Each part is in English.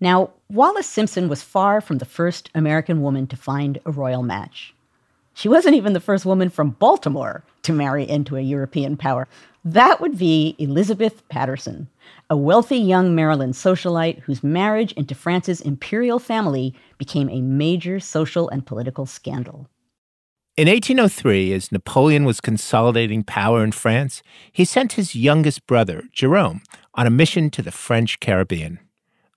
Now, Wallis Simpson was far from the first American woman to find a royal match. She wasn't even the first woman from Baltimore to marry into a European power. That would be Elizabeth Patterson, a wealthy young Maryland socialite whose marriage into France's imperial family became a major social and political scandal. In 1803, as Napoleon was consolidating power in France, he sent his youngest brother, Jerome, on a mission to the French Caribbean.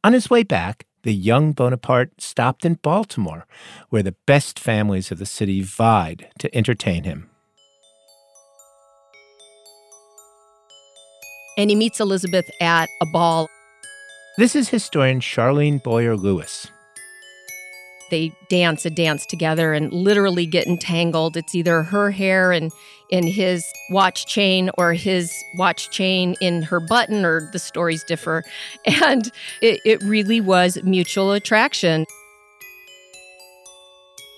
On his way back, the young Bonaparte stopped in Baltimore, where the best families of the city vied to entertain him. And he meets Elizabeth at a ball. This is historian Charlene Boyer Lewis. They dance a dance together and literally get entangled. It's either her hair and in his watch chain or his watch chain in her button, or the stories differ. And it, it really was mutual attraction.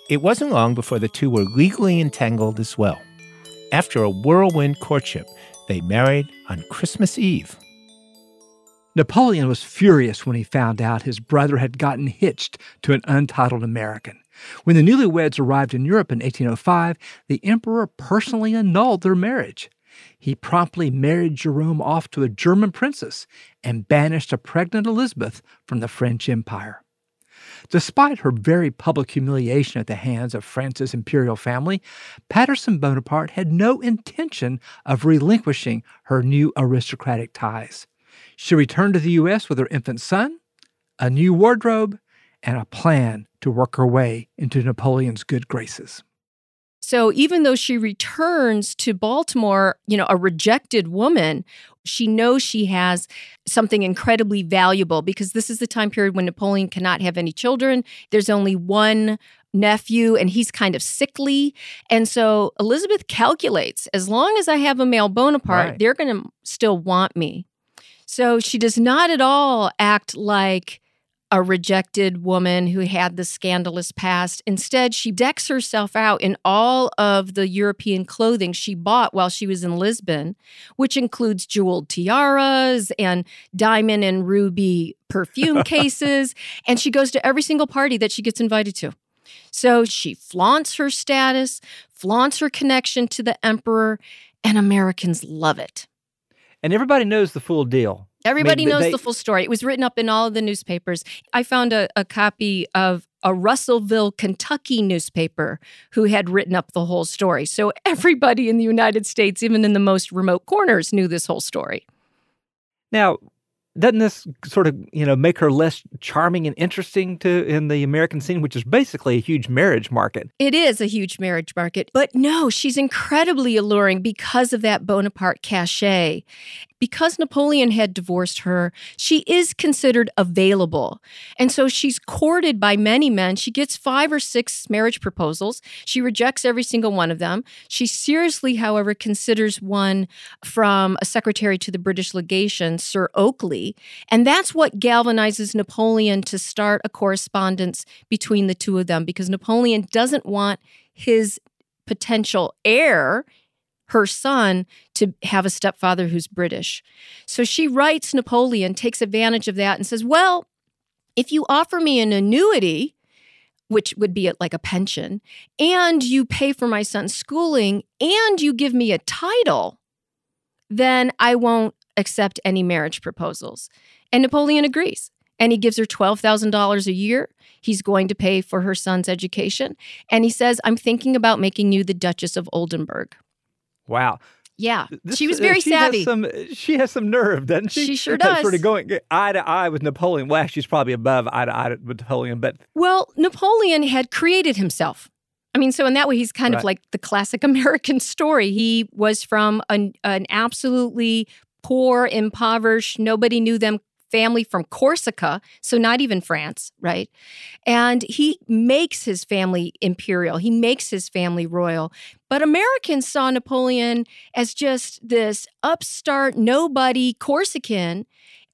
It wasn't long before the two were legally entangled as well. After a whirlwind courtship, they married on Christmas Eve. Napoleon was furious when he found out his brother had gotten hitched to an untitled American. When the newlyweds arrived in Europe in 1805, the emperor personally annulled their marriage. He promptly married Jerome off to a German princess and banished a pregnant Elizabeth from the French Empire. Despite her very public humiliation at the hands of France's imperial family, Patterson Bonaparte had no intention of relinquishing her new aristocratic ties. She returned to the U.S. with her infant son, a new wardrobe, and a plan to work her way into Napoleon's good graces. So even though she returns to Baltimore, you know, a rejected woman, she knows she has something incredibly valuable because this is the time period when Napoleon cannot have any children. There's only one nephew and he's kind of sickly. And so Elizabeth calculates as long as I have a male Bonaparte, right. they're going to still want me. So she does not at all act like a rejected woman who had the scandalous past. Instead, she decks herself out in all of the European clothing she bought while she was in Lisbon, which includes jeweled tiaras and diamond and ruby perfume cases. And she goes to every single party that she gets invited to. So she flaunts her status, flaunts her connection to the emperor, and Americans love it and everybody knows the full deal. Everybody I mean, knows they, the full story. It was written up in all of the newspapers. I found a, a copy of a Russellville, Kentucky newspaper who had written up the whole story. So everybody in the United States, even in the most remote corners, knew this whole story. Now, doesn't this sort of you know make her less charming and interesting to in the American scene, which is basically a huge marriage market? It is a huge marriage market, but no, she's incredibly alluring because of that Bonaparte cachet because Napoleon had divorced her, she is considered available. And so she's courted by many men. She gets five or six marriage proposals. She rejects every single one of them. She seriously, however, considers one from a secretary to the British legation, Sir Oakeley. And that's what galvanizes Napoleon to start a correspondence between the two of them because Napoleon doesn't want his potential heir her son to have a stepfather who's British. So she writes Napoleon, takes advantage of that, and says, Well, if you offer me an annuity, which would be like a pension, and you pay for my son's schooling, and you give me a title, then I won't accept any marriage proposals. And Napoleon agrees. And he gives her $12,000 a year. He's going to pay for her son's education. And he says, I'm thinking about making you the Duchess of Oldenburg. Wow. Yeah, this, she was very she savvy. Has some, she has some nerve, doesn't she? She sure does. Sort of going eye to eye with Napoleon. Well, she's probably above eye to eye with Napoleon, but well, Napoleon had created himself. I mean, so in that way, he's kind right. of like the classic American story. He was from an, an absolutely poor, impoverished, nobody knew them family from Corsica, so not even France, right? And he makes his family imperial, he makes his family royal. But Americans saw Napoleon as just this upstart, nobody Corsican.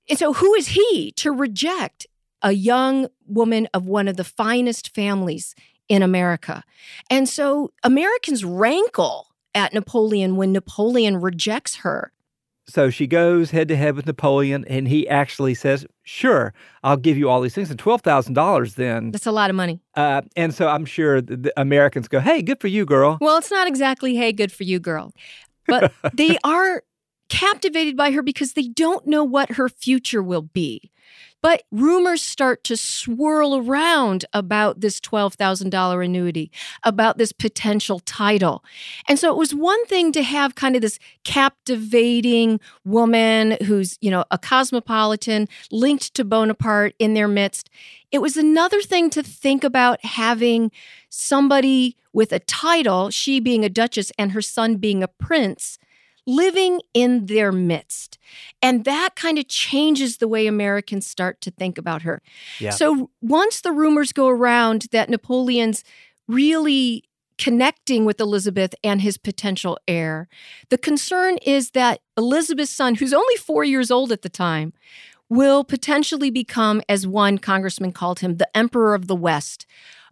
And so, who is he to reject a young woman of one of the finest families in America? And so, Americans rankle at Napoleon when Napoleon rejects her. So she goes head to head with Napoleon, and he actually says, Sure, I'll give you all these things. And $12,000 then. That's a lot of money. Uh, and so I'm sure the, the Americans go, Hey, good for you, girl. Well, it's not exactly, hey, good for you, girl. But they are captivated by her because they don't know what her future will be. But rumors start to swirl around about this $12,000 annuity, about this potential title. And so it was one thing to have kind of this captivating woman who's, you know, a cosmopolitan linked to Bonaparte in their midst. It was another thing to think about having somebody with a title, she being a duchess and her son being a prince, living in their midst. And that kind of changes the way Americans start to think about her. Yeah. So once the rumors go around that Napoleon's really connecting with Elizabeth and his potential heir, the concern is that Elizabeth's son, who's only four years old at the time, will potentially become, as one congressman called him, the Emperor of the West.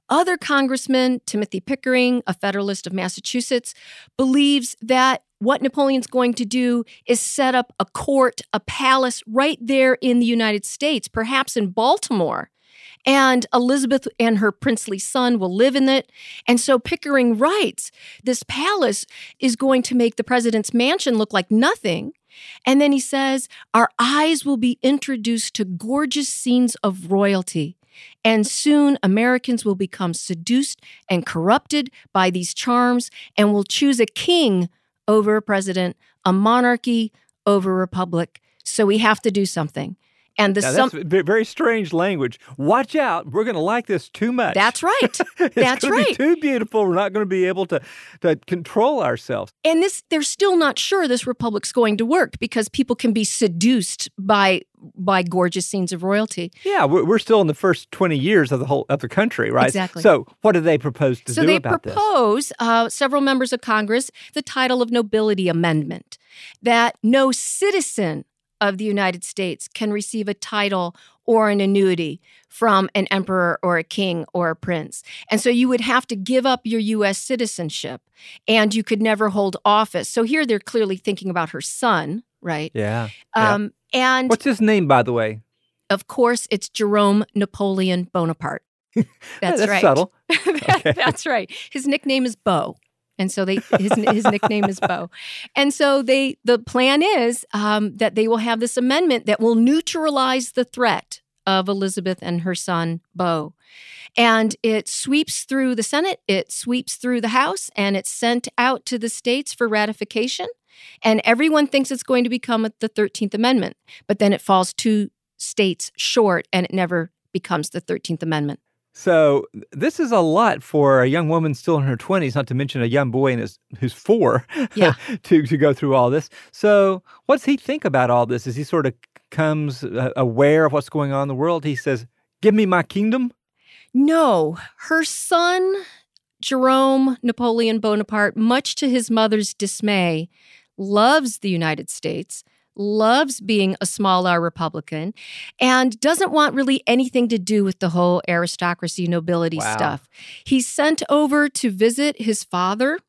Other congressman, Timothy Pickering, a Federalist of Massachusetts, believes that what Napoleon's going to do is set up a court, a palace right there in the United States, perhaps in Baltimore. And Elizabeth and her princely son will live in it. And so Pickering writes this palace is going to make the president's mansion look like nothing. And then he says, Our eyes will be introduced to gorgeous scenes of royalty. And soon Americans will become seduced and corrupted by these charms and will choose a king over a president, a monarchy over a republic. So we have to do something. And the Now, some, that's very strange language. Watch out. We're going to like this too much. that's right. it's that's right. Be too beautiful. We're not going to be able to, to control ourselves. And this they're still not sure this republic's going to work because people can be seduced by by gorgeous scenes of royalty. Yeah, we're, we're still in the first 20 years of the whole of the country, right? Exactly. So, what do they propose to so do about this? So they propose uh, several members of Congress the title of nobility amendment that no citizen of the United States can receive a title or an annuity from an emperor or a king or a prince. And so you would have to give up your US citizenship and you could never hold office. So here they're clearly thinking about her son, right? Yeah. yeah. Um, and What's his name, by the way? of course, it's Jerome Napoleon Bonaparte. That's, That's right. subtle. That- Okay. That's right. His nickname is Bo. And so they his his nickname is Bo, and so they the plan is um, that they will have this amendment that will neutralize the threat of Elizabeth and her son Bo, and it sweeps through the Senate, it sweeps through the House, and it's sent out to the states for ratification. And everyone thinks it's going to become the Thirteenth Amendment, but then it falls two states short, and it never becomes the Thirteenth Amendment. So, this is a lot for a young woman still in her 20s, not to mention a young boy in his, who's four, Yeah. to, to go through all this. So, what's he think about all this as he sort of comes uh, aware of what's going on in the world? He says, Give me my kingdom. No, her son, Jerome Napoleon Bonaparte, much to his mother's dismay, loves the United States, loves being a small r Republican, and doesn't want really anything to do with the whole aristocracy, nobility Wow. stuff. He's sent over to visit his father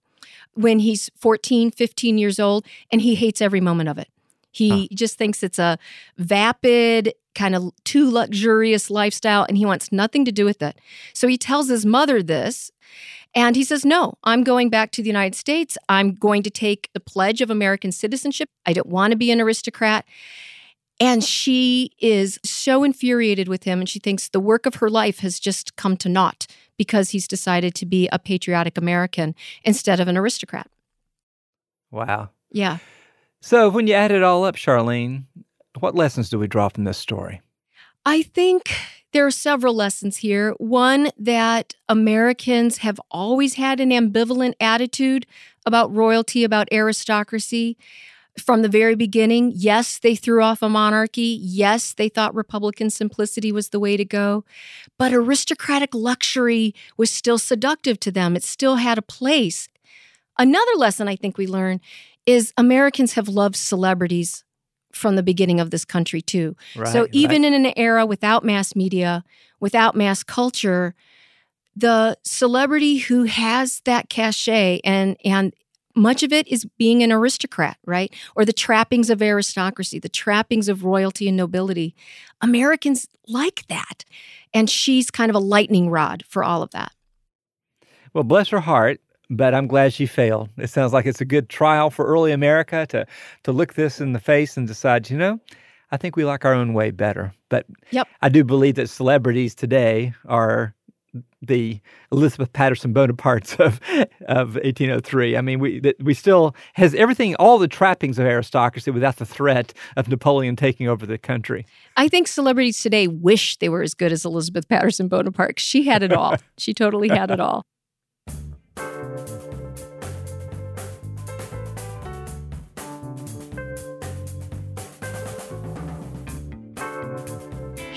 when he's 14, 15 years old, and he hates every moment of it. He just thinks it's a vapid, kind of too luxurious lifestyle, and he wants nothing to do with it. So he tells his mother this, and he says, No, I'm going back to the United States. I'm going to take the pledge of American citizenship. I don't want to be an aristocrat. And she is so infuriated with him, and she thinks the work of her life has just come to naught because he's decided to be a patriotic American instead of an aristocrat. Wow. Yeah. So, when you add it all up, Charlene, what lessons do we draw from this story? I think there are several lessons here. One, that Americans have always had an ambivalent attitude about royalty, about aristocracy. From the very beginning, yes, they threw off a monarchy. Yes, they thought Republican simplicity was the way to go. But aristocratic luxury was still seductive to them, it still had a place. Another lesson I think we learn is Americans have loved celebrities from the beginning of this country, too. So even in an era without mass media, without mass culture, the celebrity who has that cachet and and much of it is being an aristocrat, right? Or the trappings of aristocracy, the trappings of royalty and nobility. Americans like that. And she's kind of a lightning rod for all of that. Well, bless her heart, but I'm glad she failed. It sounds like it's a good trial for early America to to look this in the face and decide, you know, I think we like our own way better. But yep. I do believe that celebrities today are the Elizabeth Patterson Bonapartes of of 1803. I mean, we that we still has everything, all the trappings of aristocracy without the threat of Napoleon taking over the country. I think celebrities today wish they were as good as Elizabeth Patterson Bonaparte. She had it all. she totally had it all.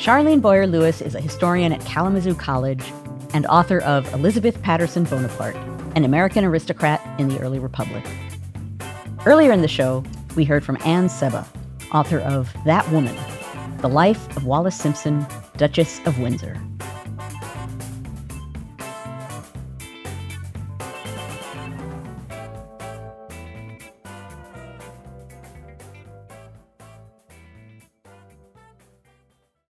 Charlene Boyer Lewis is a historian at Kalamazoo College and author of Elizabeth Patterson Bonaparte, an American aristocrat in the early republic. Earlier in the show, we heard from Anne Sebba, author of That Woman The Life of Wallis Simpson, Duchess of Windsor.